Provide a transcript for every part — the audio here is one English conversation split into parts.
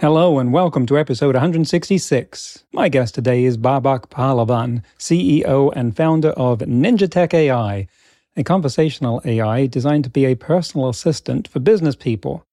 Hello and welcome to episode 166. My guest today is Babak Pahlavan, CEO and founder of NinjaTech AI, a conversational AI designed to be a personal assistant for business people.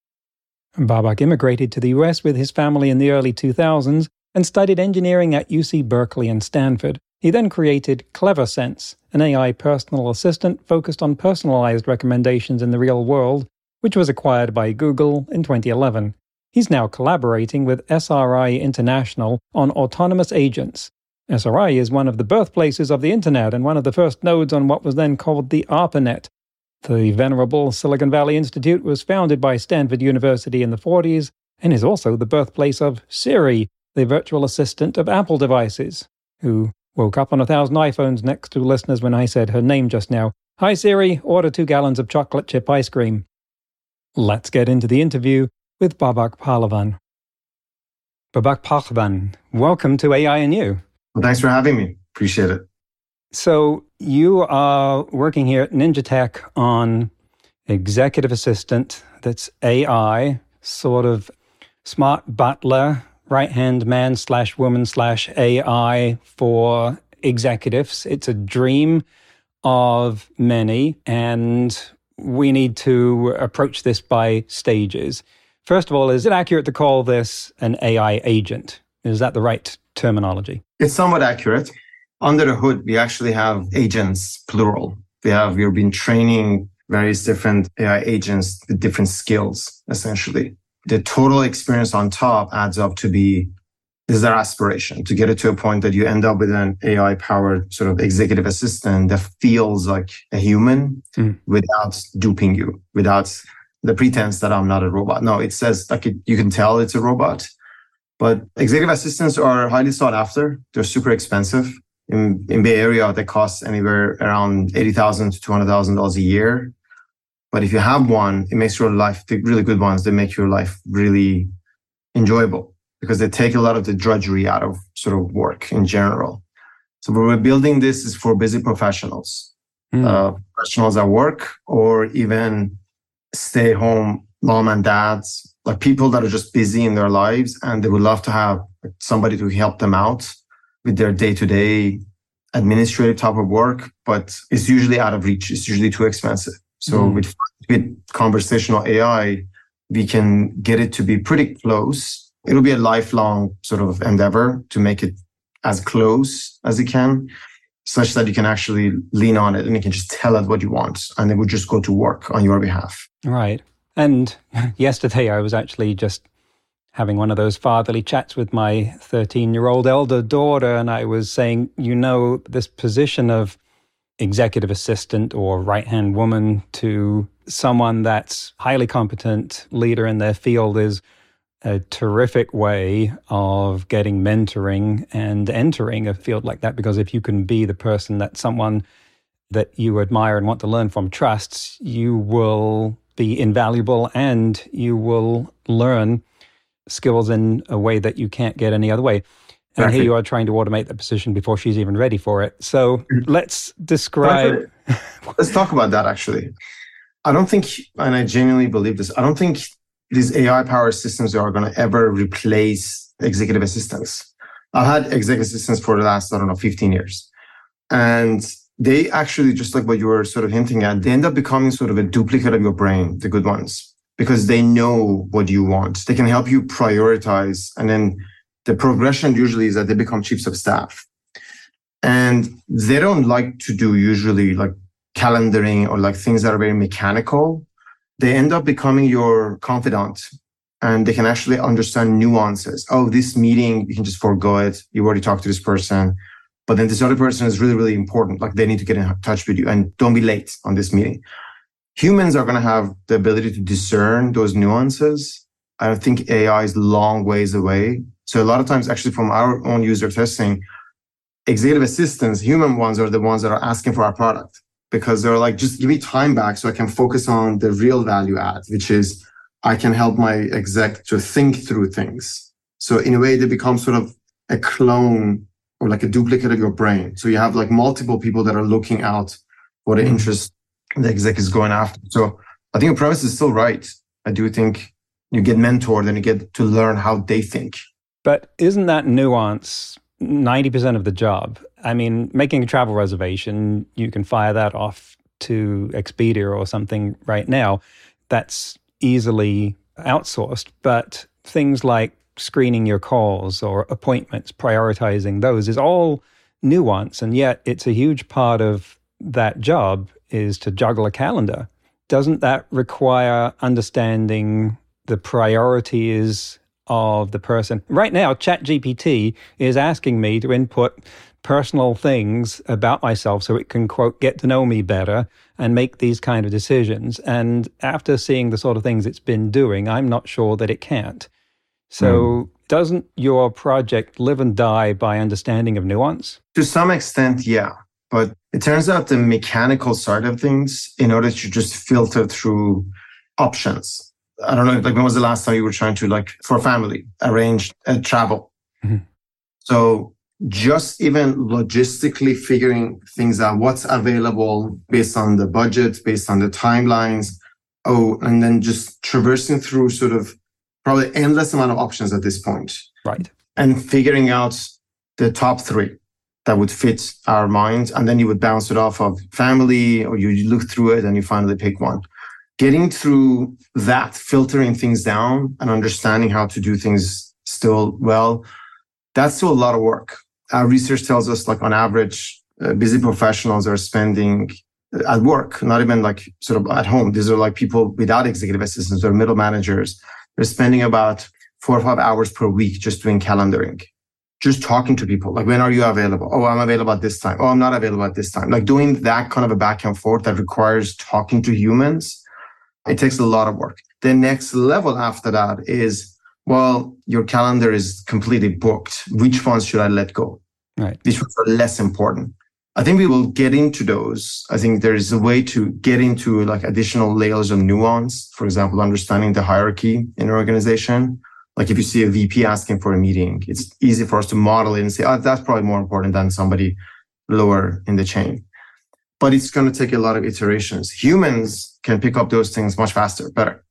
Babak immigrated to the US with his family in the early 2000s and studied engineering at UC Berkeley and Stanford. He then created CleverSense, an AI personal assistant focused on personalized recommendations in the real world, which was acquired by Google in 2011. He's now collaborating with SRI International on autonomous agents. SRI is one of the birthplaces of the Internet and one of the first nodes on what was then called the ARPANET. The venerable Silicon Valley Institute was founded by Stanford University in the 40s and is also the birthplace of Siri, the virtual assistant of Apple devices, who woke up on a thousand iPhones next to listeners when I said her name just now. Hi Siri, order two gallons of chocolate chip ice cream. Let's get into the interview with Babak Pahlavan. Babak Pahlavan, welcome to AI and You. Well, thanks for having me. Appreciate it. So, you are working here at NinjaTech on executive assistant that's AI, sort of smart butler, right hand man slash woman slash AI for executives. It's a dream of many, and we need to approach this by stages. First of all, is it accurate to call this an AI agent? Is that the right terminology? It's somewhat accurate. Under the hood, we actually have agents, plural. We have, we've been training various different AI agents with different skills, essentially. The total experience on top adds up to be this is our aspiration to get it to a point that you end up with an AI powered sort of executive assistant that feels like a human mm. without duping you, without the pretense that I'm not a robot. No, it says like it, you can tell it's a robot. But executive assistants are highly sought after. They're super expensive. In, in Bay Area, they cost anywhere around eighty thousand to two hundred thousand dollars a year. But if you have one, it makes your life the really good ones. They make your life really enjoyable because they take a lot of the drudgery out of sort of work in general. So what we're building this is for busy professionals, mm. uh, professionals at work, or even stay home mom and dads, like people that are just busy in their lives and they would love to have somebody to help them out with their day to day administrative type of work, but it's usually out of reach. It's usually too expensive. So mm. with, with conversational AI, we can get it to be pretty close. It'll be a lifelong sort of endeavor to make it as close as it can such that you can actually lean on it and you can just tell it what you want and it would just go to work on your behalf. Right. And yesterday I was actually just having one of those fatherly chats with my 13 year old elder daughter. And I was saying, you know, this position of executive assistant or right hand woman to someone that's highly competent leader in their field is a terrific way of getting mentoring and entering a field like that because if you can be the person that someone that you admire and want to learn from trusts, you will be invaluable and you will learn skills in a way that you can't get any other way. And here you are trying to automate the position before she's even ready for it. So mm-hmm. let's describe. let's talk about that actually. I don't think, and I genuinely believe this, I don't think these AI powered systems are going to ever replace executive assistants. I've had executive assistants for the last, I don't know, 15 years. And they actually, just like what you were sort of hinting at, they end up becoming sort of a duplicate of your brain, the good ones, because they know what you want. They can help you prioritize. And then the progression usually is that they become chiefs of staff. And they don't like to do usually like calendaring or like things that are very mechanical they end up becoming your confidant and they can actually understand nuances. Oh, this meeting, you can just forego it. You already talked to this person. But then this other person is really, really important. Like they need to get in touch with you and don't be late on this meeting. Humans are going to have the ability to discern those nuances I think AI is long ways away. So a lot of times, actually, from our own user testing, executive assistants, human ones, are the ones that are asking for our product because they're like, just give me time back so I can focus on the real value add, which is I can help my exec to think through things. So in a way, they become sort of a clone or like a duplicate of your brain. So you have like multiple people that are looking out for the mm-hmm. interest the exec is going after. So I think your premise is still right. I do think you get mentored and you get to learn how they think. But isn't that nuance 90% of the job? I mean, making a travel reservation, you can fire that off to Expedia or something right now. That's easily outsourced. But things like screening your calls or appointments, prioritizing those is all nuance. And yet it's a huge part of that job is to juggle a calendar. Doesn't that require understanding the priorities of the person? Right now, ChatGPT is asking me to input personal things about myself so it can quote get to know me better and make these kind of decisions and after seeing the sort of things it's been doing i'm not sure that it can't so mm. doesn't your project live and die by understanding of nuance to some extent yeah but it turns out the mechanical side of things in order to just filter through options i don't know like when was the last time you were trying to like for family arrange a travel mm-hmm. so just even logistically figuring things out, what's available based on the budget, based on the timelines. Oh, and then just traversing through sort of probably endless amount of options at this point. Right. And figuring out the top three that would fit our minds. And then you would bounce it off of family or you look through it and you finally pick one. Getting through that, filtering things down and understanding how to do things still well, that's still a lot of work our research tells us like on average uh, busy professionals are spending uh, at work not even like sort of at home these are like people without executive assistants or middle managers they're spending about four or five hours per week just doing calendaring just talking to people like when are you available oh i'm available at this time oh i'm not available at this time like doing that kind of a back and forth that requires talking to humans it takes a lot of work the next level after that is well, your calendar is completely booked. Which ones should I let go? Right. Which ones are less important? I think we will get into those. I think there is a way to get into like additional layers of nuance. For example, understanding the hierarchy in an organization. Like if you see a VP asking for a meeting, it's easy for us to model it and say, oh, that's probably more important than somebody lower in the chain. But it's going to take a lot of iterations. Humans can pick up those things much faster, better,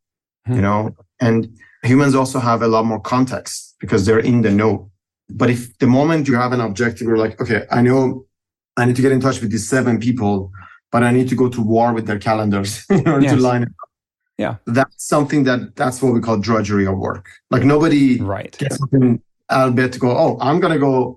hmm. you know, and humans also have a lot more context because they're in the know. But if the moment you have an objective, you're like, okay, I know I need to get in touch with these seven people, but I need to go to war with their calendars in order yes. to line it up. Yeah. That's something that that's what we call drudgery of work. Like nobody right. gets up in Albert to go, oh, I'm gonna go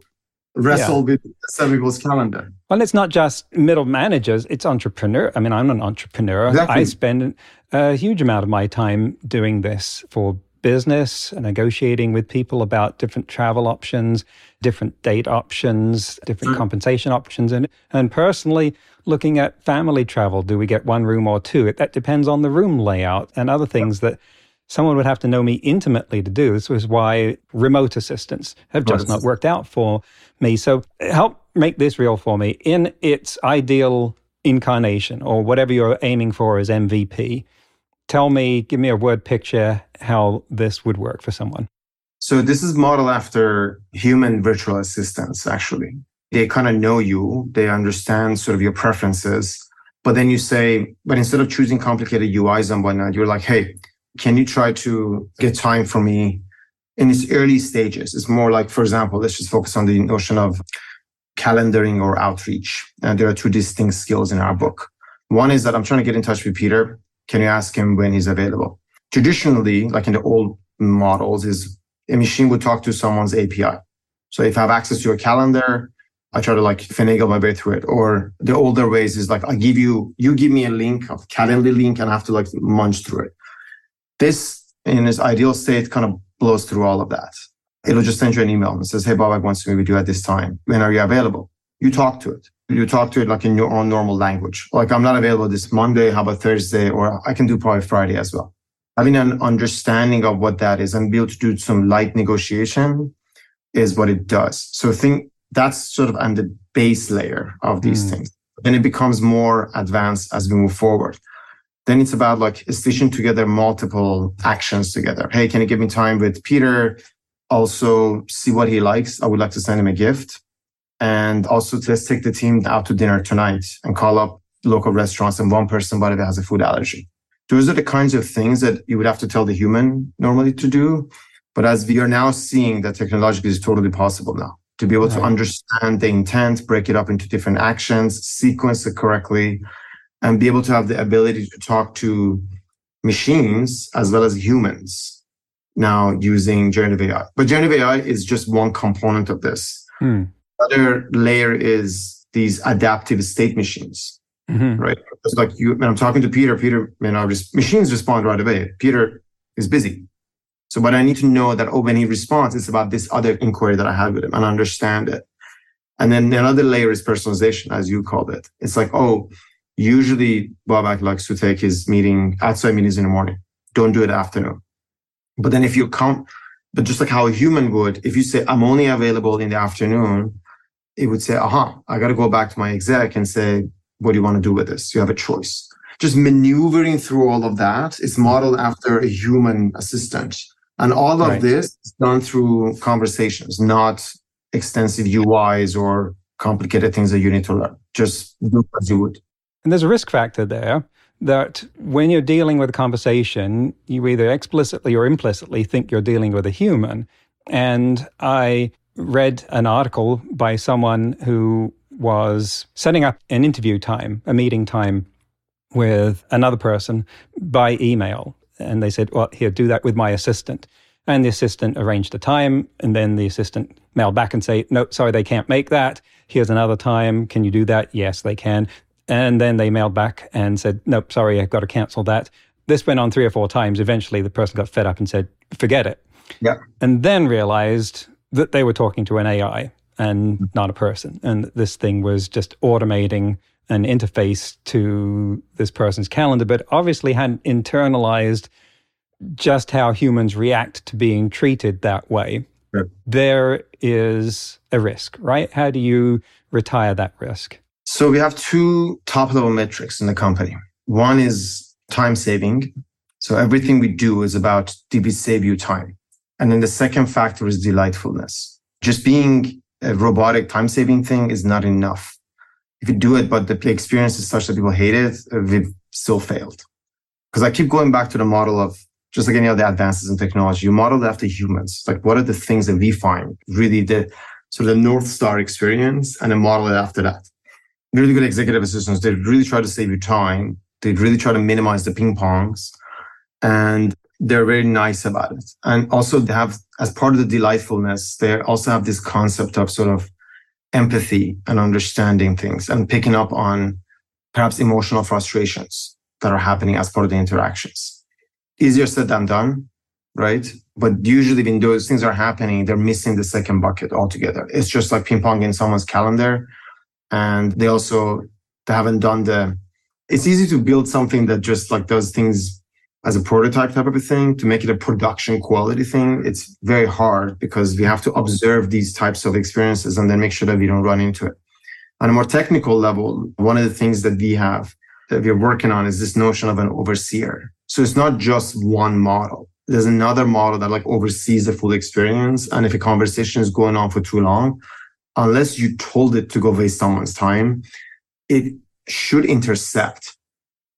wrestle yeah. with seven people's calendar. Well, it's not just middle managers, it's entrepreneur. I mean, I'm an entrepreneur. Exactly. I spend a huge amount of my time doing this for business, and negotiating with people about different travel options, different date options, different mm. compensation options, and, and personally looking at family travel. Do we get one room or two? It, That depends on the room layout and other things that someone would have to know me intimately to do. This was why remote assistants have just not worked out for me. So help make this real for me. In its ideal incarnation, or whatever you're aiming for as MVP, tell me, give me a word picture how this would work for someone. So this is modeled after human virtual assistants, actually. They kind of know you, they understand sort of your preferences. But then you say, but instead of choosing complicated UIs and whatnot, you're like, hey, can you try to get time for me in its early stages? It's more like, for example, let's just focus on the notion of calendaring or outreach. And there are two distinct skills in our book. One is that I'm trying to get in touch with Peter can you ask him when he's available? Traditionally, like in the old models, is a machine would talk to someone's API. So if I have access to your calendar, I try to like finagle my way through it. Or the older ways is like I give you, you give me a link, a calendar link, and I have to like munch through it. This in its ideal state kind of blows through all of that. It'll just send you an email and says, Hey, Bob, I want to meet with you at this time. When are you available? You talk to it you talk to it like in your own normal language. Like I'm not available this Monday. How about Thursday? Or I can do probably Friday as well. having an understanding of what that is and be able to do some light negotiation is what it does. So think that's sort of on the base layer of these mm. things. Then it becomes more advanced as we move forward. Then it's about like stitching together multiple actions together. Hey, can you give me time with Peter? Also see what he likes. I would like to send him a gift. And also let's take the team out to dinner tonight and call up local restaurants and one person, by the way, has a food allergy. Those are the kinds of things that you would have to tell the human normally to do. But as we are now seeing that technologically is totally possible now to be able right. to understand the intent, break it up into different actions, sequence it correctly, and be able to have the ability to talk to machines as well as humans now using generative AI. But generative AI is just one component of this. Hmm. Other layer is these adaptive state machines, mm-hmm. right? It's like you, when I'm talking to Peter, Peter, you know, just machines respond right away. Peter is busy. So, but I need to know that, oh, when he responds, it's about this other inquiry that I had with him and understand it. And then another layer is personalization, as you called it. It's like, oh, usually Babak likes to take his meeting, at outside meetings in the morning. Don't do it afternoon. But then if you come, but just like how a human would, if you say, I'm only available in the afternoon, it would say, aha, I got to go back to my exec and say, what do you want to do with this? You have a choice. Just maneuvering through all of that is modeled after a human assistant. And all of right. this is done through conversations, not extensive UIs or complicated things that you need to learn. Just do as you would. And there's a risk factor there that when you're dealing with a conversation, you either explicitly or implicitly think you're dealing with a human. And I read an article by someone who was setting up an interview time, a meeting time with another person by email. And they said, well, here, do that with my assistant. And the assistant arranged a time. And then the assistant mailed back and say, no, sorry, they can't make that. Here's another time. Can you do that? Yes, they can. And then they mailed back and said, nope, sorry, I've got to cancel that. This went on three or four times. Eventually, the person got fed up and said, forget it. Yeah. And then realized that they were talking to an AI and mm-hmm. not a person. And this thing was just automating an interface to this person's calendar, but obviously hadn't internalized just how humans react to being treated that way. There is a risk, right? How do you retire that risk? So we have two top level metrics in the company. One is time saving. So everything we do is about did we save you time? And then the second factor is delightfulness. Just being a robotic time saving thing is not enough if you do it, but the experience is such that people hate it, uh, we've still failed. Because I keep going back to the model of just like any other advances in technology, you model after humans. Like, what are the things that we find really the sort of the North Star experience and then model it after that. Really good executive assistants, they really try to save you time. They really try to minimize the ping pongs and they're very nice about it. And also they have, as part of the delightfulness, they also have this concept of sort of empathy and understanding things and picking up on perhaps emotional frustrations that are happening as part of the interactions. Easier said than done, right? But usually when those things are happening, they're missing the second bucket altogether. It's just like ping pong in someone's calendar. And they also they haven't done the it's easy to build something that just like does things as a prototype type of a thing to make it a production quality thing it's very hard because we have to observe these types of experiences and then make sure that we don't run into it. On a more technical level one of the things that we have that we're working on is this notion of an overseer. So it's not just one model. There's another model that like oversees the full experience and if a conversation is going on for too long unless you told it to go waste someone's time it should intercept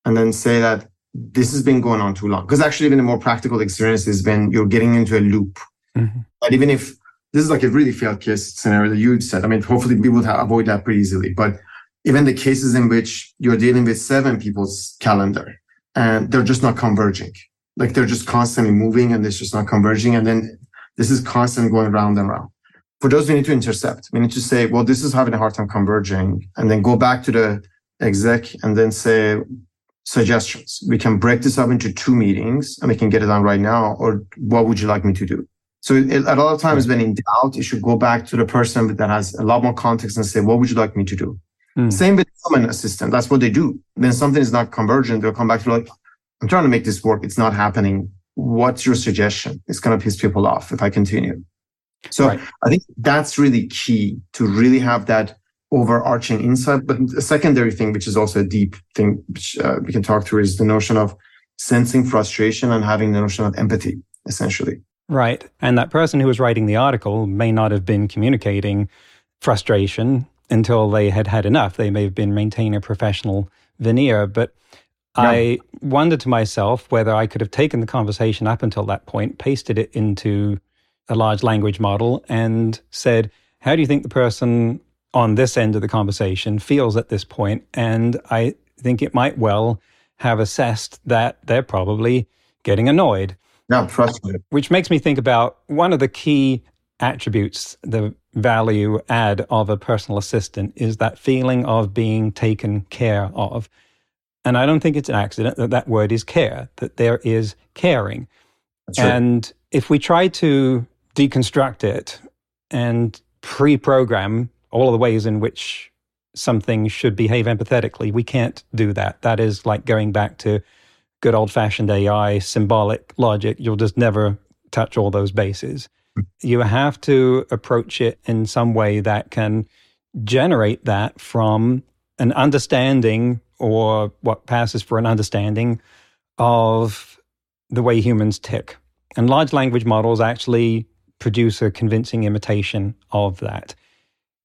and then say that this has been going on too long. Because actually, even a more practical experience is when you're getting into a loop. Mm-hmm. But even if this is like a really failed case scenario that you said, I mean, hopefully we would avoid that pretty easily. But even the cases in which you're dealing with seven people's calendar and they're just not converging, like they're just constantly moving and it's just not converging. And then this is constantly going round and round. For those, we need to intercept. We need to say, well, this is having a hard time converging and then go back to the exec and then say, suggestions. We can break this up into two meetings and we can get it done right now. Or what would you like me to do? So it, a lot of times when in doubt, you should go back to the person that has a lot more context and say, what would you like me to do? Mm. Same with human assistant. That's what they do. When something is not convergent, they'll come back to like, I'm trying to make this work. It's not happening. What's your suggestion? It's going to piss people off if I continue. So right. I think that's really key to really have that overarching insight. But a secondary thing, which is also a deep thing, which uh, we can talk through, is the notion of sensing frustration and having the notion of empathy, essentially. Right. And that person who was writing the article may not have been communicating frustration until they had had enough. They may have been maintaining a professional veneer. But. I wondered to myself whether I could have taken the conversation up until that point, pasted it into a large language model, and said, How do you think the person on this end of the conversation feels at this point? And I think it might well have assessed that they're probably getting annoyed. Yeah, frustrated. Which makes me think about one of the key attributes, the value add of a personal assistant is that feeling of being taken care of. And I don't think it's an accident that that word is care, that there is caring. And if we try to deconstruct it and pre program all of the ways in which something should behave empathetically, we can't do that. That is like going back to good old fashioned AI, symbolic logic. You'll just never touch all those bases. Hmm. You have to approach it in some way that can generate that from an understanding or what passes for an understanding of the way humans tick. And large language models actually produce a convincing imitation of that.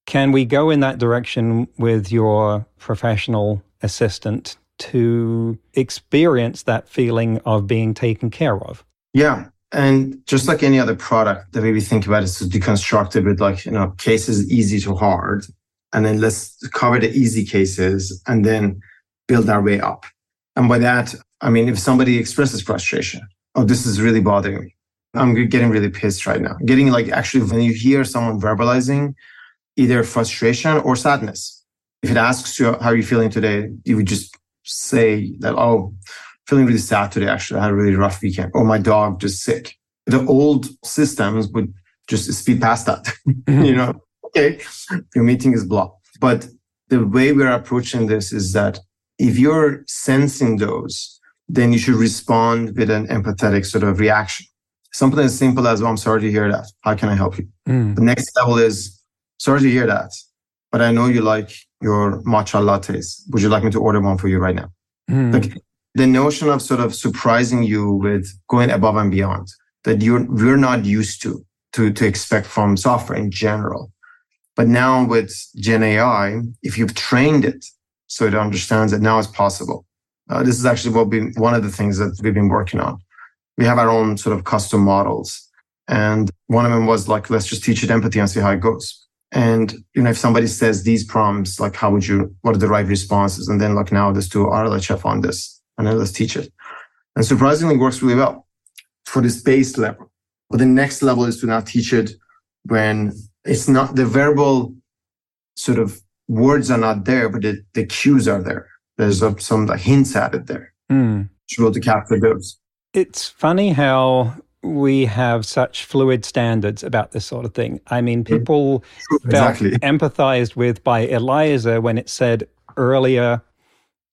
Can we go in that direction with your professional assistant to experience that feeling of being taken care of? Yeah. And just like any other product, the way we think about it is to deconstruct it with like, you know, cases easy to hard. And then let's cover the easy cases and then build our way up. And by that, I mean, if somebody expresses frustration, oh, this is really bothering me. I'm getting really pissed right now. Getting like actually when you hear someone verbalizing either frustration or sadness, if it asks you how are you feeling today, you would just say that, oh, feeling really sad today. Actually, I had a really rough weekend. Or my dog just sick. The old systems would just speed past that. Mm-hmm. you know, okay, your meeting is blocked. But the way we're approaching this is that if you're sensing those, then you should respond with an empathetic sort of reaction. Something as simple as, oh, I'm sorry to hear that. How can I help you? Mm. The next level is, sorry to hear that, but I know you like your matcha lattes. Would you like me to order one for you right now? Mm. Like the notion of sort of surprising you with going above and beyond that you're we're not used to to to expect from software in general. But now with Gen AI, if you've trained it so it understands that now it's possible. Uh, this is actually what we one of the things that we've been working on. We have our own sort of custom models, and one of them was like, let's just teach it empathy and see how it goes. And you know, if somebody says these prompts, like, how would you? What are the right responses? And then like now, let's do RLHF on this and then let's teach it. And surprisingly, works really well for this base level. But the next level is to now teach it when it's not the verbal sort of words are not there, but the, the cues are there. There's some like hints at it there. Mm. To be able to capture those. It's funny how we have such fluid standards about this sort of thing. I mean, hmm. people exactly. felt empathized with by Eliza when it said earlier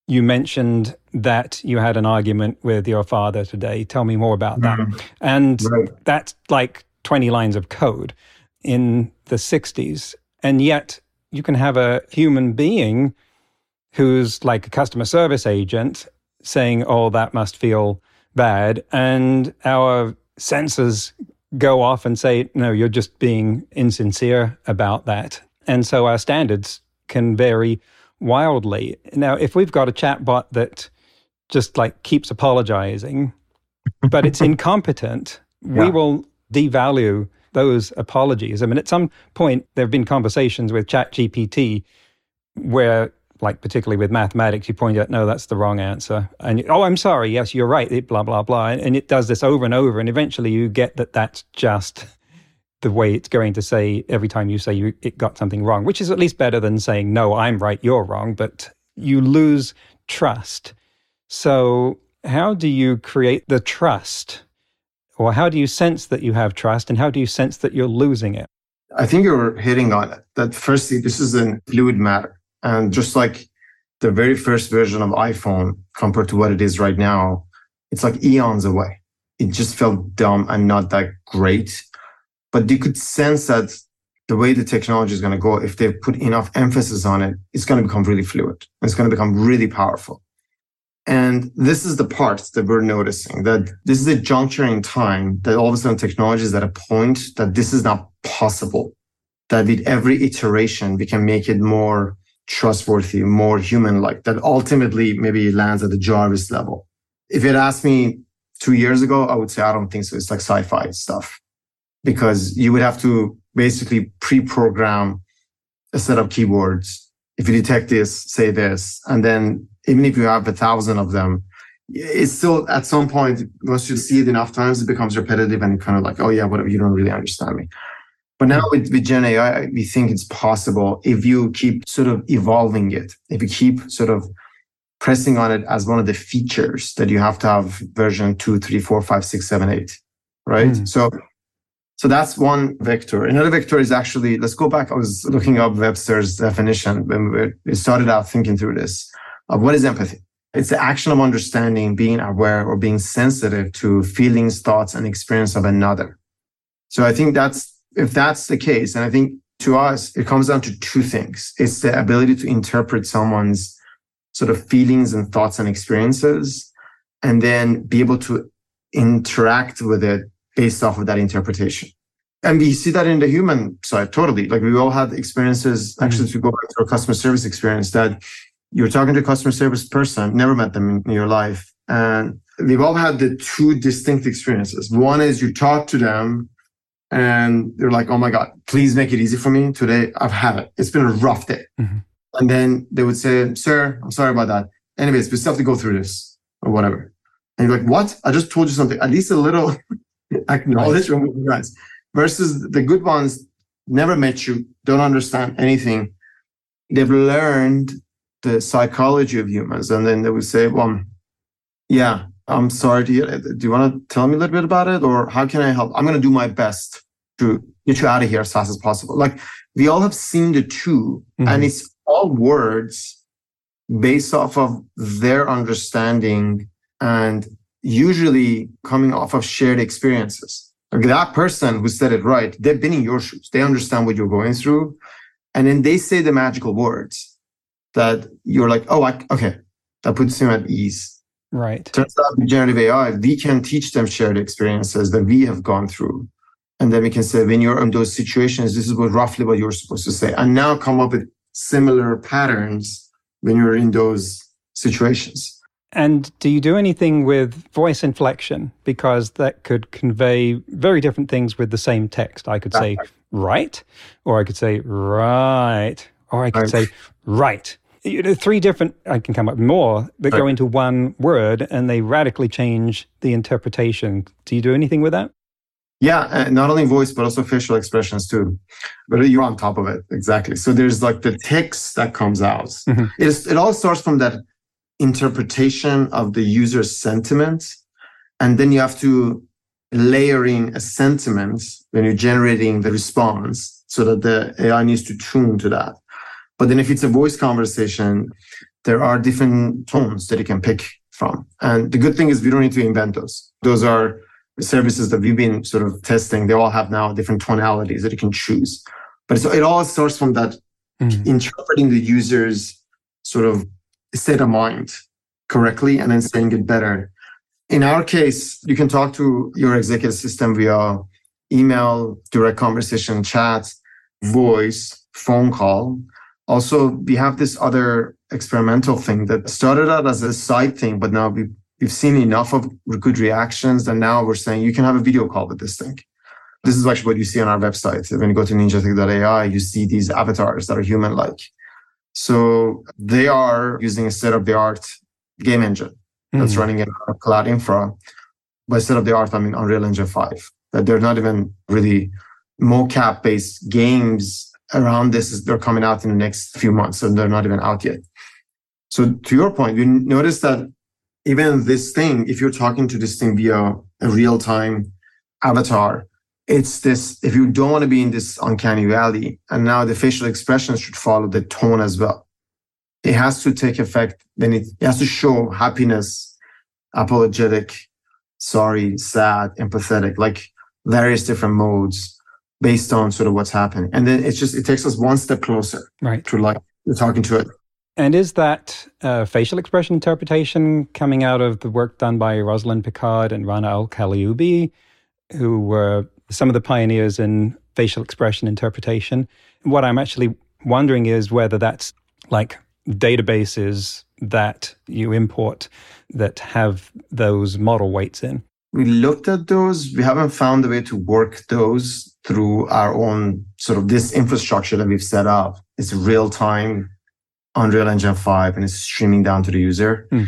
you mentioned that you had an argument with your father today. Tell me more about that. Mm. And right. that's like 20 lines of code in the 60s. And yet you can have a human being who's like a customer service agent saying, oh, that must feel bad. And our senses go off and say, no, you're just being insincere about that. And so our standards can vary wildly. Now, if we've got a chatbot that just like keeps apologizing, but it's incompetent, yeah. we will devalue those apologies. I mean, at some point, there have been conversations with ChatGPT where, like, particularly with mathematics, you point out, no, that's the wrong answer. And, oh, I'm sorry, yes, you're right, it, blah, blah, blah. And it does this over and over. And eventually you get that that's just the way it's going to say every time you say you it got something wrong, which is at least better than saying no, I'm right, you're wrong. But you lose trust. So how do you create the trust, or how do you sense that you have trust, and how do you sense that you're losing it? I think you're hitting on it. That firstly, this is a fluid matter, and just like the very first version of iPhone compared to what it is right now, it's like eons away. It just felt dumb and not that great. But you could sense that the way the technology is going to go, if they put enough emphasis on it, it's going to become really fluid. It's going to become really powerful. And this is the part that we're noticing that this is a juncture in time that all of a sudden technology is at a point that this is not possible. That with every iteration, we can make it more trustworthy, more human like, that ultimately maybe lands at the Jarvis level. If you'd asked me two years ago, I would say, I don't think so. It's like sci fi stuff because you would have to basically pre program a set of keywords. If you detect this, say this. And then even if you have a thousand of them, it's still at some point, once you see it enough times, it becomes repetitive and kind of like, oh yeah, whatever, you don't really understand me. But now with, with Gen AI, we think it's possible if you keep sort of evolving it, if you keep sort of pressing on it as one of the features that you have to have version two, three, four, five, six, seven, eight, right? Mm. So, so that's one vector. Another vector is actually, let's go back. I was looking up Webster's definition when we started out thinking through this of what is empathy. It's the action of understanding, being aware, or being sensitive to feelings, thoughts, and experience of another. So I think that's if that's the case, and I think to us, it comes down to two things. It's the ability to interpret someone's sort of feelings and thoughts and experiences, and then be able to interact with it based off of that interpretation. And we see that in the human side totally. Like we all had experiences, mm-hmm. actually, to go back to our customer service experience, that you're talking to a customer service person, never met them in your life. And we've all had the two distinct experiences. One is you talk to them and they're like, "Oh my god, please make it easy for me today. I've had it. It's been a rough day." Mm-hmm. And then they would say, "Sir, I'm sorry about that. Anyways, we still have to go through this or whatever." And you're like, "What? I just told you something. At least a little acknowledge from you guys." Versus the good ones never met you, don't understand anything. They've learned the psychology of humans, and then they would say, "Well, yeah, I'm sorry. Do you, do you want to tell me a little bit about it, or how can I help? I'm going to do my best to get you out of here as fast as possible. Like we all have seen the 2 mm-hmm. and it's all words based off of their understanding and usually coming off of shared experiences. Like that person who said it right, they've been in your shoes. They understand what you're going through. And then they say the magical words that you're like, oh, I, okay, that puts him at ease. Right. Turns out with generative AI, we can teach them shared experiences that we have gone through. And then we can say, when you're in those situations, this is what roughly what you're supposed to say. And now come up with similar patterns when you're in those situations. And do you do anything with voice inflection? Because that could convey very different things with the same text. I could say right, or I could say right, or I could say right you know, three different, I can come up more that go into one word and they radically change the interpretation. Do you do anything with that? Yeah, uh, not only voice, but also facial expressions too. But you're on top of it. Exactly. So there's like the text that comes out. Mm-hmm. It's, it all starts from that interpretation of the user's sentiment. And then you have to layer in a sentiment when you're generating the response so that the AI needs to tune to that. But then if it's a voice conversation, there are different tones that you can pick from. And the good thing is we don't need to invent those. Those are services that we've been sort of testing. They all have now different tonalities that you can choose. But so it all starts from that mm-hmm. interpreting the user's sort of state of mind correctly and then saying it better. In our case, you can talk to your executive system via email, direct conversation, chat, voice, phone call. Also, we have this other experimental thing that started out as a side thing, but now we, we've seen enough of good reactions. And now we're saying you can have a video call with this thing. This is actually what you see on our website. When you go to ninjatech.ai, you see these avatars that are human like. So they are using a state of the art game engine that's mm-hmm. running in cloud infra. By state of the art, I mean Unreal Engine 5. That they're not even really mocap based games around this is they're coming out in the next few months and they're not even out yet. So to your point, you notice that even this thing, if you're talking to this thing via a real time avatar, it's this, if you don't want to be in this uncanny valley, and now the facial expressions should follow the tone as well. It has to take effect, then it, it has to show happiness apologetic, sorry, sad, empathetic, like various different modes based on sort of what's happening. And then it's just, it takes us one step closer right. to like talking to it. And is that uh, facial expression interpretation coming out of the work done by Rosalind Picard and Rana el Kaliouby, who were some of the pioneers in facial expression interpretation? What I'm actually wondering is whether that's like databases that you import that have those model weights in. We looked at those. We haven't found a way to work those through our own sort of this infrastructure that we've set up. It's real time Unreal Engine 5 and it's streaming down to the user. Mm.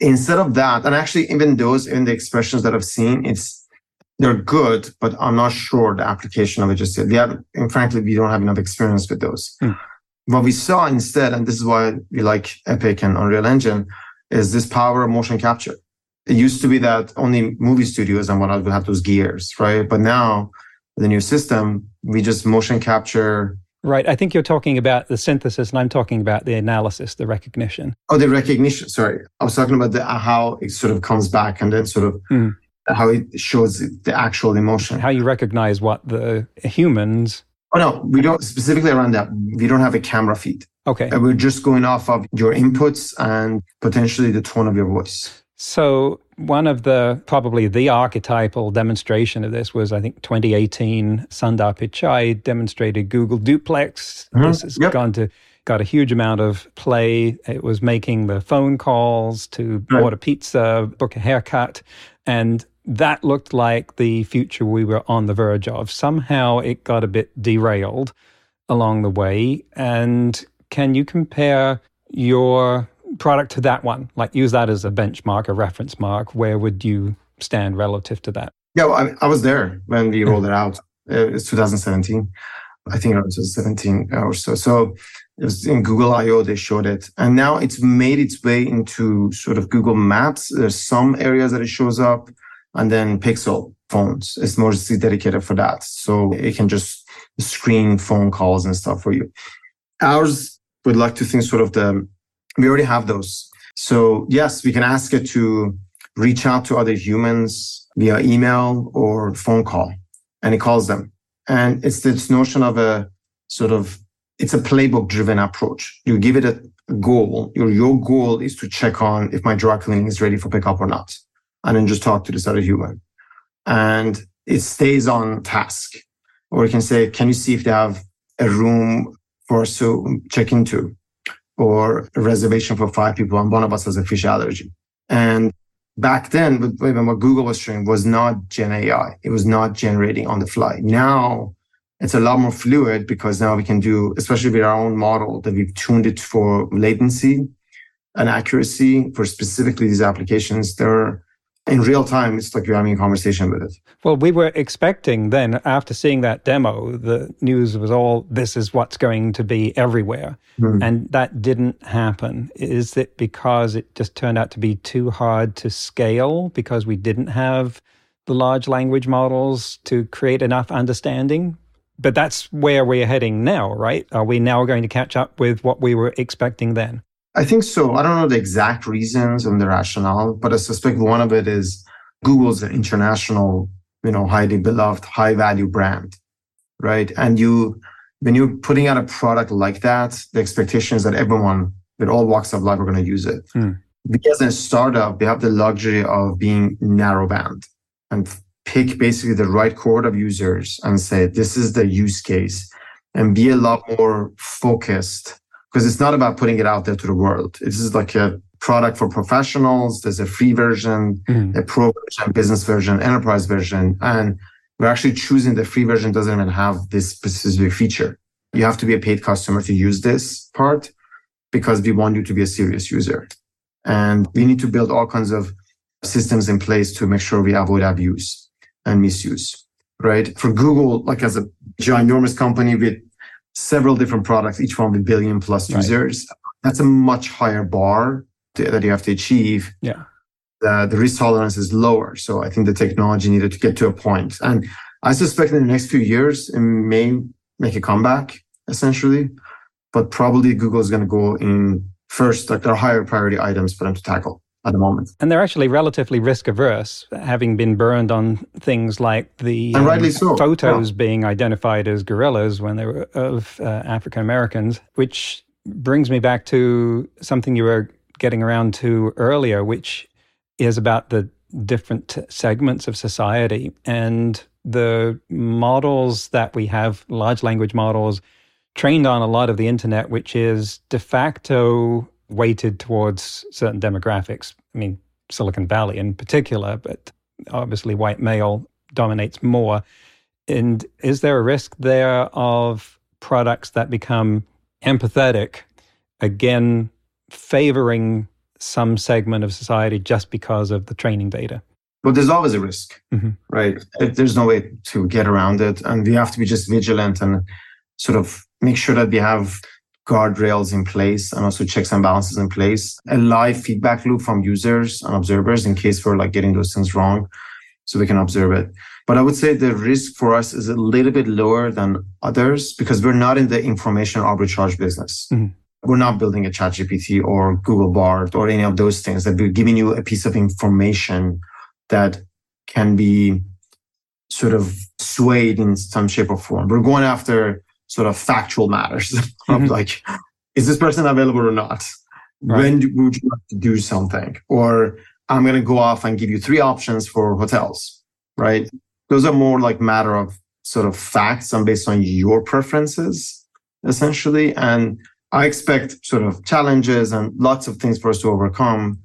Instead of that, and actually even those in the expressions that I've seen, it's they're good, but I'm not sure the application of it just yet. Have, and frankly, we don't have enough experience with those. Mm. What we saw instead, and this is why we like Epic and Unreal Engine, is this power of motion capture. It used to be that only movie studios and whatnot would have those gears, right? But now, the new system, we just motion capture Right. I think you're talking about the synthesis, and I'm talking about the analysis, the recognition. Oh, the recognition. Sorry, I was talking about the, how it sort of comes back, and then sort of mm. how it shows the actual emotion. How you recognize what the humans. Oh no, we don't specifically around that. We don't have a camera feed. Okay. And we're just going off of your inputs and potentially the tone of your voice. So one of the probably the archetypal demonstration of this was I think 2018 Sundar Pichai demonstrated Google Duplex. Mm-hmm. This has yep. gone to got a huge amount of play. It was making the phone calls to right. order pizza, book a haircut, and that looked like the future we were on the verge of. Somehow it got a bit derailed along the way. And can you compare your product to that one? Like use that as a benchmark, a reference mark. Where would you stand relative to that? Yeah, well, I, I, was there when we mm-hmm. rolled it out. It's 2017. I think it was 17 or so. So it was in Google I/O. They showed it, and now it's made its way into sort of Google Maps. There's some areas that it shows up, and then Pixel phones. It's mostly dedicated for that, so it can just screen phone calls and stuff for you. Ours would like to think sort of the we already have those. So yes, we can ask it to reach out to other humans via email or phone call and it calls them. And it's this notion of a sort of, it's a playbook driven approach. You give it a goal. Your, your goal is to check on if my dry cleaning is ready for pickup or not. And then just talk to this other human. And it stays on task. Or you can say, can you see if they have a room for us to check into? Or a reservation for five people, and one of us has a fish allergy. And back then, what Google was showing was not Gen AI. It was not generating on the fly. Now it's a lot more fluid because now we can do, especially with our own model that we've tuned it for latency and accuracy for specifically these applications. There in real time, it's like you're having a conversation with it. Well, we were expecting then, after seeing that demo, the news was all this is what's going to be everywhere. Mm. And that didn't happen. Is it because it just turned out to be too hard to scale because we didn't have the large language models to create enough understanding? But that's where we're heading now, right? Are we now going to catch up with what we were expecting then? I think so. I don't know the exact reasons and the rationale, but I suspect one of it is Google's an international, you know, highly beloved, high value brand, right? And you, when you're putting out a product like that, the expectation is that everyone with all walks of life are going to use it. Hmm. Because in a startup, we have the luxury of being narrow band and pick basically the right cohort of users and say, this is the use case and be a lot more focused because it's not about putting it out there to the world. This is like a product for professionals. There's a free version, mm. a pro version, business version, enterprise version. And we're actually choosing the free version doesn't even have this specific feature. You have to be a paid customer to use this part because we want you to be a serious user. And we need to build all kinds of systems in place to make sure we avoid abuse and misuse, right? For Google, like as a ginormous company with several different products, each one with billion plus right. users. That's a much higher bar to, that you have to achieve. Yeah. The, the risk tolerance is lower. So I think the technology needed to get to a point. And I suspect in the next few years, it may make a comeback essentially, but probably Google is going to go in first, like there are higher priority items for them to tackle. At the moment. And they're actually relatively risk averse, having been burned on things like the and rightly um, so. photos yeah. being identified as gorillas when they were of uh, African Americans, which brings me back to something you were getting around to earlier, which is about the different segments of society and the models that we have, large language models, trained on a lot of the internet, which is de facto weighted towards certain demographics. I mean, Silicon Valley in particular, but obviously white male dominates more. And is there a risk there of products that become empathetic, again, favoring some segment of society just because of the training data? But there's always a risk, mm-hmm. right? There's no way to get around it. And we have to be just vigilant and sort of make sure that we have guardrails in place and also checks and balances in place, a live feedback loop from users and observers in case we're like getting those things wrong so we can observe it. But I would say the risk for us is a little bit lower than others because we're not in the information arbitrage business. Mm-hmm. We're not building a ChatGPT or Google Bard or any of those things that we're giving you a piece of information that can be sort of swayed in some shape or form. We're going after sort of factual matters mm-hmm. of like, is this person available or not? Right. When do, would you like to do something? Or I'm going to go off and give you three options for hotels, right? Those are more like matter of sort of facts and based on your preferences, essentially. And I expect sort of challenges and lots of things for us to overcome,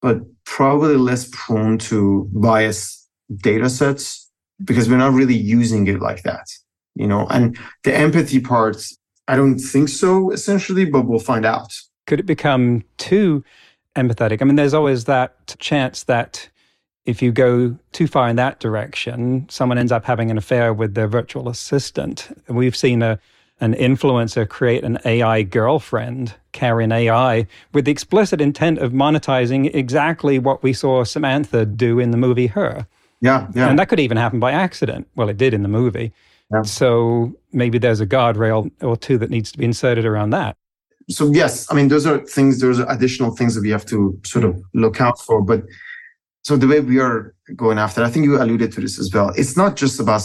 but probably less prone to bias data sets because we're not really using it like that you know and the empathy parts i don't think so essentially but we'll find out could it become too empathetic i mean there's always that chance that if you go too far in that direction someone ends up having an affair with their virtual assistant we've seen a an influencer create an AI girlfriend, CarynAI, with the explicit intent of monetizing exactly what we saw Samantha do in the movie Her. Yeah, yeah. And that could even happen by accident. Well, it did in the movie. Yeah. So maybe there's a guardrail or two that needs to be inserted around that. So yes, I mean those are things. Those are additional things that we have to sort of look out for. But so the way we are going after, I think you alluded to this as well. It's not just about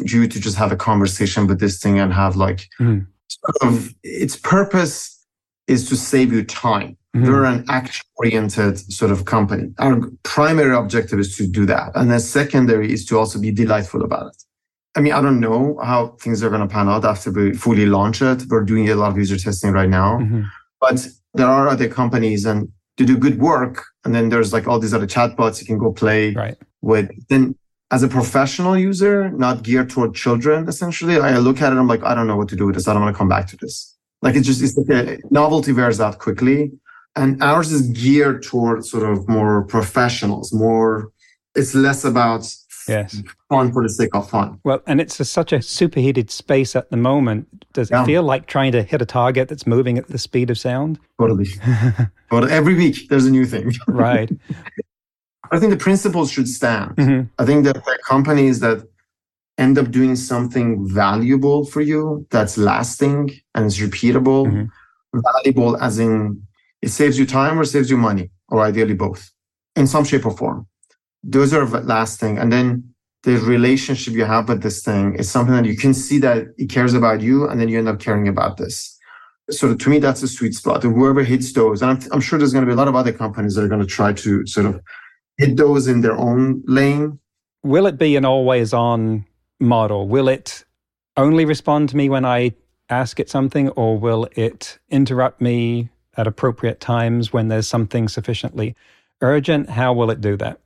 you to just have a conversation with this thing and have like mm. sort of its purpose is to save you time. Mm-hmm. We're an action oriented sort of company. Our primary objective is to do that. And then secondary is to also be delightful about it. I mean, I don't know how things are going to pan out after we fully launch it. We're doing a lot of user testing right now, mm-hmm. but there are other companies and to do good work. And then there's like all these other chatbots you can go play right. with. Then as a professional user, not geared toward children, essentially, I look at it. I'm like, I don't know what to do with this. I don't want to come back to this. Like it's just, it's like a novelty wears out quickly. And ours is geared toward sort of more professionals, more, it's less about yes. Fun for the sake of fun. Well and it's a, such a superheated space at the moment. Does it yeah. feel like trying to hit a target that's moving at the speed of sound? Totally. But every week there's a new thing. Right. I think the principles should stand. Mm-hmm. i think that the companies that end up doing something valuable for you that's lasting and is repeatable. Mm-hmm. valuable as in it saves you time or saves you money or ideally both in some shape or form those are lasting. And then the relationship you have with this thing is something that you can see that it cares about you, and then you end up caring about this. So to me, that's a sweet spot. And whoever hits those, and I'm, I'm sure there's going to be a lot of other companies that are going to try to sort of hit those in their own lane. Will it be an always on model? Will it only respond to me when I ask it something, or will it interrupt me at appropriate times when there's something sufficiently urgent? How will it do that?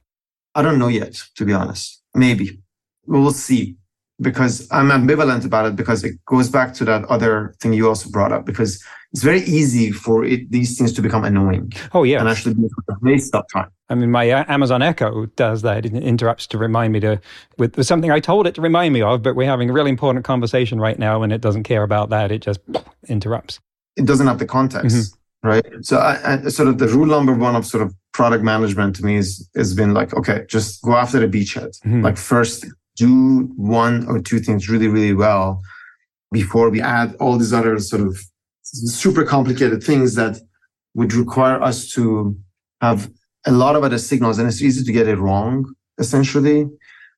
I don't know yet, to be honest. Maybe we will see because I'm ambivalent about it because it goes back to that other thing you also brought up because it's very easy for it, these things to become annoying. Oh yeah, and actually waste of time. I mean, my Amazon Echo does that. It interrupts to remind me to with, with something I told it to remind me of, but we're having a really important conversation right now, and it doesn't care about that. It just interrupts. It doesn't have the context. Mm-hmm right? So I, I, sort of the rule number one of sort of product management to me is has been like, okay, just go after the beachhead. Mm-hmm. Like first do one or two things really, really well before we add all these other sort of super complicated things that would require us to have a lot of other signals and it's easy to get it wrong, essentially,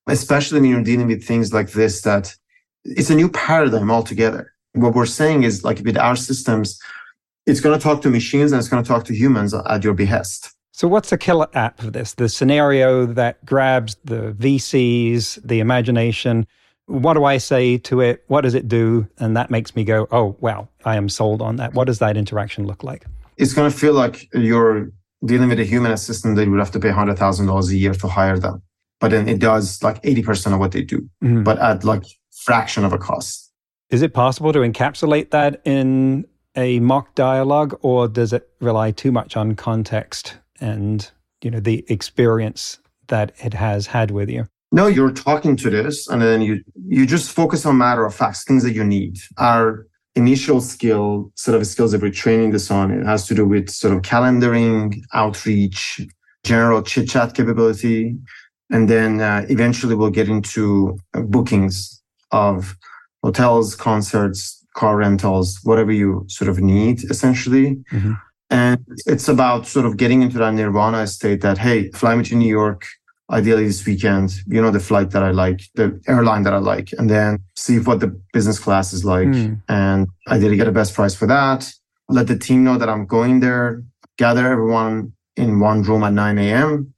especially when you're dealing with things like this, that it's a new paradigm altogether. What we're saying is like with our systems, it's going to talk to machines and it's going to talk to humans at your behest. So, what's the killer app for this? The scenario that grabs the VCs, the imagination. What do I say to it? What does it do? And that makes me go, oh, wow, I am sold on that. What does that interaction look like? It's going to feel like you're dealing with a human assistant that you would have to pay $100,000 a year to hire them. But then it does like 80% of what they do, mm-hmm. but at like fraction of a cost. Is it possible to encapsulate that in a mock dialogue or does it rely too much on context and you know the experience that it has had with you? No you're talking to this and then you you just focus on matter of facts. Things that you need our initial skill set of skills that we're training this on. It has to do with sort of calendaring outreach general chit chat capability and then uh, eventually we'll get into bookings of hotels concerts car rentals whatever you sort of need essentially. Mm-hmm. And it's about sort of getting into that nirvana state that, hey, fly me to New York, ideally this weekend, you know, the flight that I like, the airline that I like, and then see what the business class is like. Mm. And ideally get a best price for that. Let the team know that I'm going there, gather everyone in one room at 9 a.m.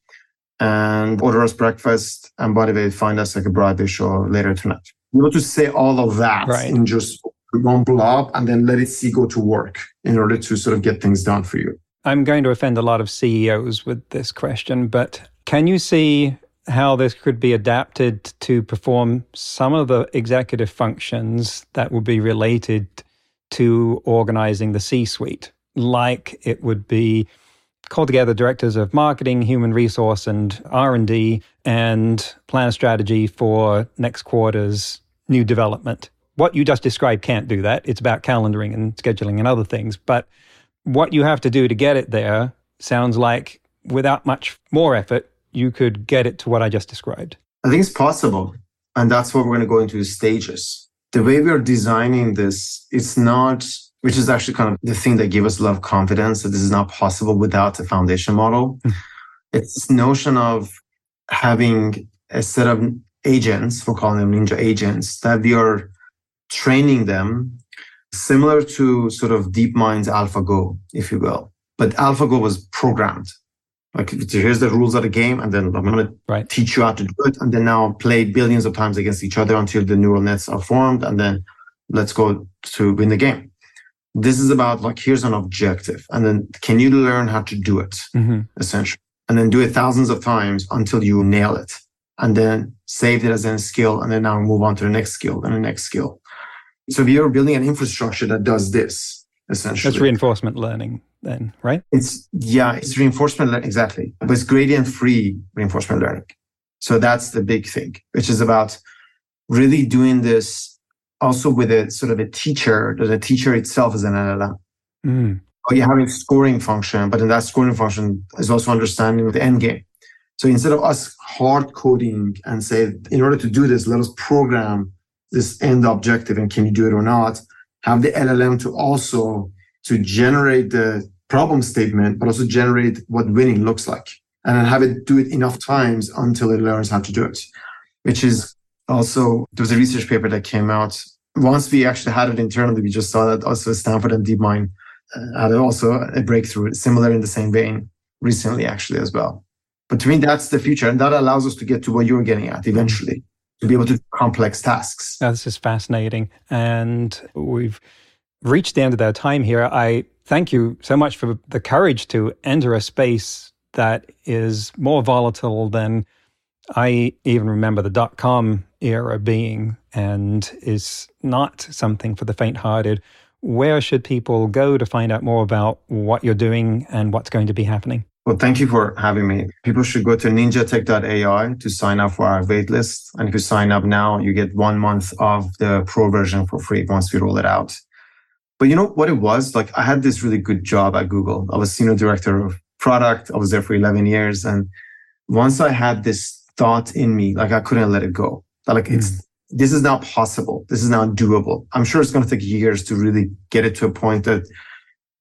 and order us breakfast. And by the way, find us like a Broadway show later tonight. You know, to say all of that right. in just one blob and then let it see go to work in order to sort of get things done for you. I'm going to offend a lot of CEOs with this question, but can you see how this could be adapted to perform some of the executive functions that would be related to organizing the C suite? Like it would be call together directors of marketing, human resource, and R&D, and plan a strategy for next quarter's new development what you just described can't do that. It's about calendaring and scheduling and other things. But what you have to do to get it there sounds like without much more effort, you could get it to what I just described. I think it's possible. And that's what we're going to go into stages. The way we're designing this, it's not, which is actually kind of the thing that gave us a lot of confidence that this is not possible without a foundation model. Hmm. it's this notion of having a set of agents, we're calling them ninja agents, that we are training them similar to sort of DeepMind's AlphaGo, if you will. But AlphaGo was programmed. Like here's the rules of the game, and then I'm going to right. teach you how to do it, and then now play billions of times against each other until the neural nets are formed, and then let's go to win the game. This is about like here's an objective, and then can you learn how to do it, mm-hmm. essentially, and then do it thousands of times until you nail it, and then save it as a skill, and then now move on to the next skill and the next skill. So we are building an infrastructure that does this essentially. That's reinforcement learning then, right? It's yeah, it's reinforcement learning exactly, but it's gradient free reinforcement learning. So that's the big thing, which is about really doing this also with a sort of a teacher that the teacher itself is an LLM. Mm. Or you have a scoring function, but in that scoring function is also understanding the end game. So instead of us hard coding and say, in order to do this, let us program this end objective and can you do it or not have the llm to also to generate the problem statement but also generate what winning looks like. And then have it do it enough times until it learns how to do it which is also there was a research paper that came out. Once we actually had it internally we just saw that also stanford and deepmind uh, had also a breakthrough similar in the same vein recently actually as well. But to me that's the future and that allows us to get to what you're getting at eventually to be able to do complex tasks. Now, this is fascinating. And we've reached the end of our time here. I thank you so much for the courage to enter a space that is more volatile than I even remember the dot com era being and is not something for the faint hearted. Where should people go to find out more about what you're doing and what's going to be happening? Well, thank you for having me. People should go to ninjatech.ai to sign up for our waitlist. And if you sign up now, you get one month of the pro version for free once we roll it out. But you know what it was? Like I had this really good job at Google. I was senior director of product. I was there for 11 years. And once I had this thought in me, like I couldn't let it go. Like mm. it's, this is not possible. This is not doable. I'm sure it's going to take years to really get it to a point that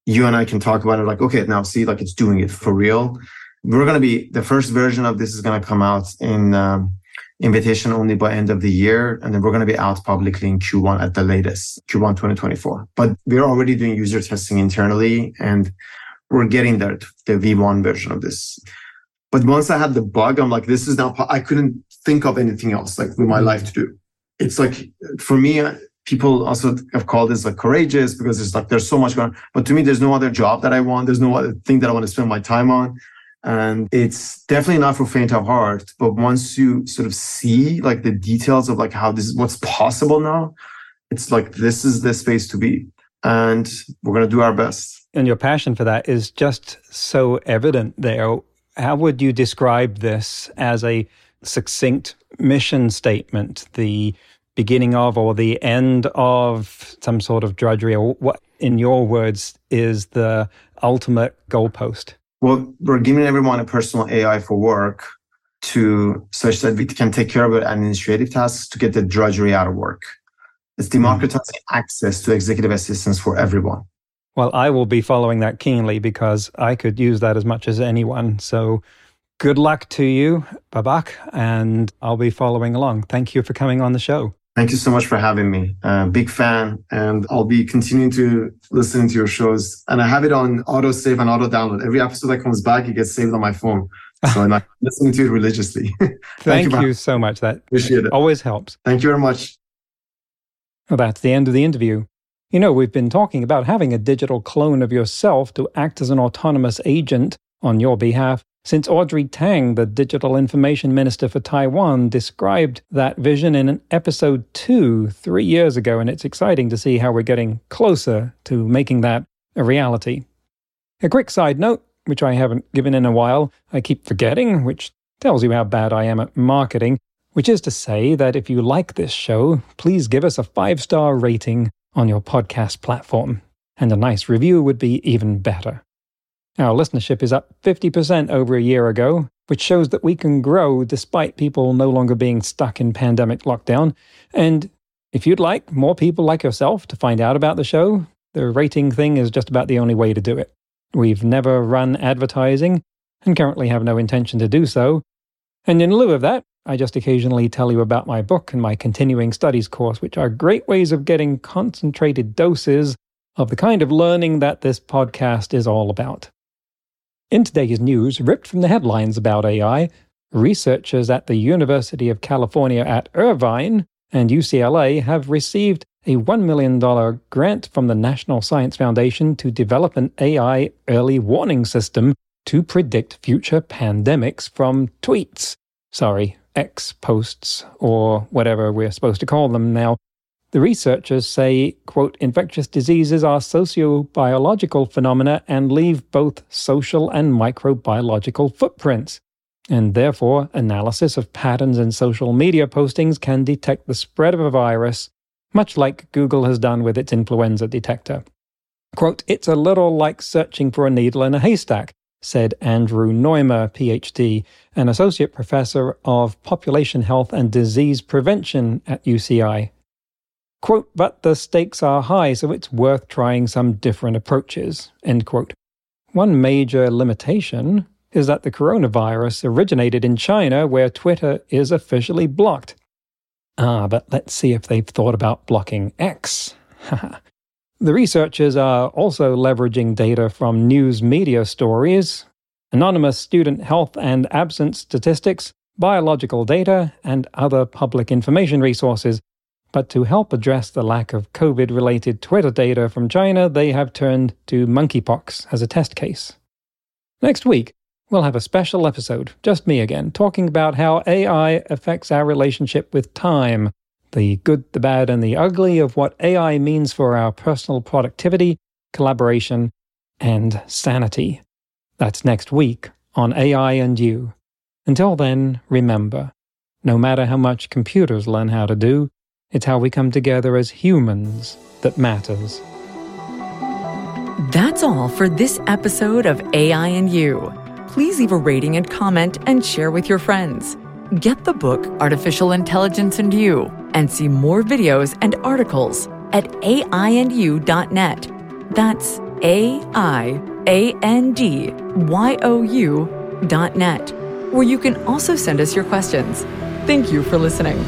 you and I can talk about it like, okay, now see, like it's doing it for real. we're going to be the first version of this is going to come out in um, invitation only by end of the year. And then we're going to be out publicly in Q1 at the latest, Q1 2024. But we're already doing user testing internally and we're getting there, the V1 version of this. But once I had the bug, I'm like, this is now, I couldn't think of anything else like with my mm-hmm. life to do. It's like, for me, people also have called this like courageous because it's like, there's so much going on. But to me, there's no other job that I want. There's no other thing that I want to spend my time on. And it's definitely not for faint of heart. But once you sort of see like the details of like how this is what's possible now, it's like, this is the space to be. And we're going to do our best. And your passion for that is just so evident there. How would you describe this as a succinct mission statement, the beginning of or the end of some sort of drudgery, or what, in your words, is the ultimate goalpost? Well, we're giving everyone a personal AI for work to such that we can take care of administrative tasks to get the drudgery out of work. It's mm-hmm. democratizing mm-hmm. access to executive assistance for everyone. Well, I will be following that keenly because I could use that as much as anyone. So good luck to you, Babak, and I'll be following along. Thank you for coming on the show. Thank you so much for having me. Uh, big fan, and I'll be continuing to listen to your shows. And I have it on auto save and auto download. Every episode that comes back, it gets saved on my phone. So I'm listening to it religiously. Thank, Thank, you, you so much. That appreciate it. Always helps. Thank you very much. Well, that's the end of the interview. You know, we've been talking about having a digital clone of yourself to act as an autonomous agent on your behalf since Audrey Tang, the Digital Information Minister for Taiwan, described that vision in an episode two three years ago, and it's exciting to see how we're getting closer to making that a reality. A quick side note, which I haven't given in a while, I keep forgetting, which tells you how bad I am at marketing, which is to say that if you like this show, please give us a five star rating on your podcast platform, and a nice review would be even better. Our listenership is up 50% over a year ago, which shows that we can grow despite people no longer being stuck in pandemic lockdown. And if you'd like more people like yourself to find out about the show, the rating thing is just about the only way to do it. We've never run advertising and currently have no intention to do so. And in lieu of that, I just occasionally tell you about my book and my continuing studies course, which are great ways of getting concentrated doses of the kind of learning that this podcast is all about. In today's news, ripped from the headlines about AI, researchers at the University of California at Irvine and UCLA have received a $1 million grant from the National Science Foundation to develop an AI early warning system to predict future pandemics from tweets. Sorry, X posts, or whatever we're supposed to call them now. The researchers say, quote, infectious diseases are sociobiological phenomena and leave both social and microbiological footprints. And therefore, analysis of patterns in social media postings can detect the spread of a virus, much like Google has done with its influenza detector. Quote, it's a little like searching for a needle in a haystack said Andrew Noymer, PhD, an associate professor of population health and disease prevention at UCI. Quote, but the stakes are high, so it's worth trying some different approaches. End quote. One major limitation is that the coronavirus originated in China, where Twitter is officially blocked. Ah, but let's see if they've thought about blocking X. The researchers are also leveraging data from news media stories, anonymous student health and absence statistics, biological data, and other public information resources. But to help address the lack of COVID related Twitter data from China, they have turned to monkeypox as a test case. Next week, we'll have a special episode, just me again, talking about how AI affects our relationship with time the good, the bad, and the ugly of what AI means for our personal productivity, collaboration, and sanity. That's next week on AI and You. Until then, remember no matter how much computers learn how to do, it's how we come together as humans that matters. That's all for this episode of AI and You. Please leave a rating and comment and share with your friends. Get the book Artificial Intelligence and You and see more videos and articles at aiandyou.net. That's A I A N D Y O U where you can also send us your questions. Thank you for listening.